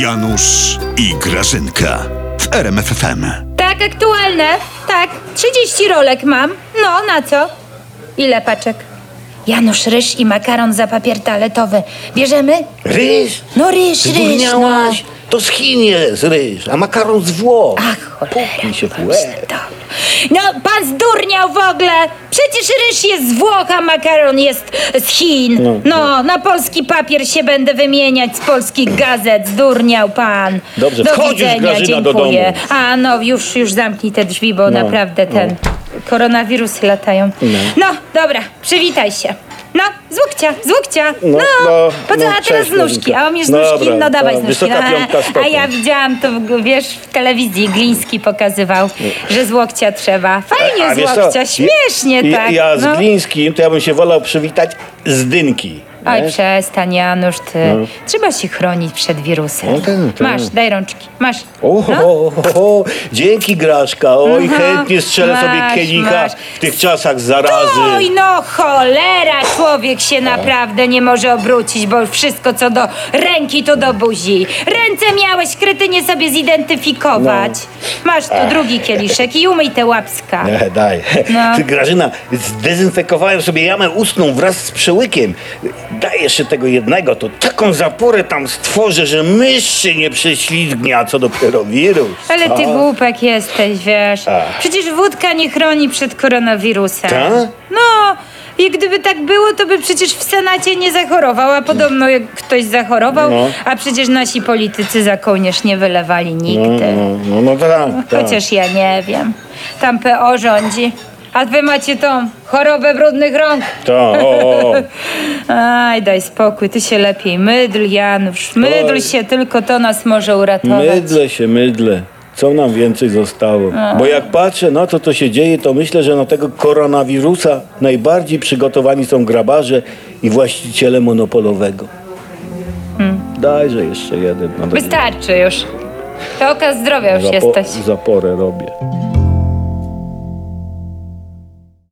Janusz i Grażynka w RMFFM. Tak, aktualne. Tak, 30 rolek mam. No, na co? Ile paczek? Janusz, ryż i makaron za papier toaletowy. Bierzemy? Ryż? No ryż, ryż, no. To z Chin jest ryż, a makaron z Włoch. Ach, cholera. Puknij się w łeb. No, pan zdurniał w ogóle. Przecież ryż jest z Włoch, a makaron jest z Chin. No, No, na polski papier się będę wymieniać z polskich gazet. Zdurniał pan. Dobrze, do wchodzisz, widzenia, Grażyna, do dziękuję. domu. A, no, już, już zamknij te drzwi, bo No, naprawdę ten... Koronawirusy latają. No. No, dobra, przywitaj się. No, z łokcia, z łokcia. No, No, no, po co, no, a teraz cześć, z nóżki. A umiesz z Dobra, nóżki? No dawaj to z nóżki. No, a stopem. ja widziałam to, wiesz, w telewizji Gliński pokazywał, że z łokcia trzeba. Fajnie A z wiesz co? łokcia, śmiesznie ja, tak. Ja z no. Glińskim to ja bym się wolał przywitać z Dynki. Oj, wiesz? przestań Janusz, ty. Trzeba się chronić przed wirusem. No tak, tak. Masz, daj rączki, masz. O, No. o, o, o, dzięki Graszka. Oj, Aha, chętnie strzelę masz, sobie kielicha masz. w tych czasach zarazy. Oj, no cholera, człowiek się naprawdę nie może obrócić, bo wszystko co do ręki to do buzi. Ręce miałeś krytynie sobie zidentyfikować. Masz tu drugi kieliszek i umyj te łapska. Nie, daj. No. Ty, Grażyna, zdezynfekowałem sobie jamę ustną wraz z przełykiem. Daj jeszcze tego jednego, to taką zaporę tam stworzę, że mysz się nie prześlizgnie, a co dopiero wirus. Ale ty głupek jesteś, wiesz. A. Przecież wódka nie chroni przed koronawirusem. Ta? No, i gdyby tak było, to by przecież w Senacie nie zachorował, a podobno jak ktoś zachorował, No. a przecież nasi politycy za kołnierz nie wylewali No, nigdy. no, no, no tak, tak. Chociaż ja nie wiem. Tam PO rządzi. A wy macie tą chorobę brudnych rąk. Tak, o, o. Aj, daj spokój, ty się lepiej mydl, Janusz. Mydl Oj. się, tylko to nas może uratować. Mydlę się, mydlę. Co nam więcej zostało? Bo jak patrzę na to, co się dzieje, to myślę, że na tego koronawirusa najbardziej przygotowani są grabarze i właściciele monopolowego. Dajże jeszcze jeden. No, Wystarczy już. To oka zdrowia już Zapo- jesteś. Zaporę robię.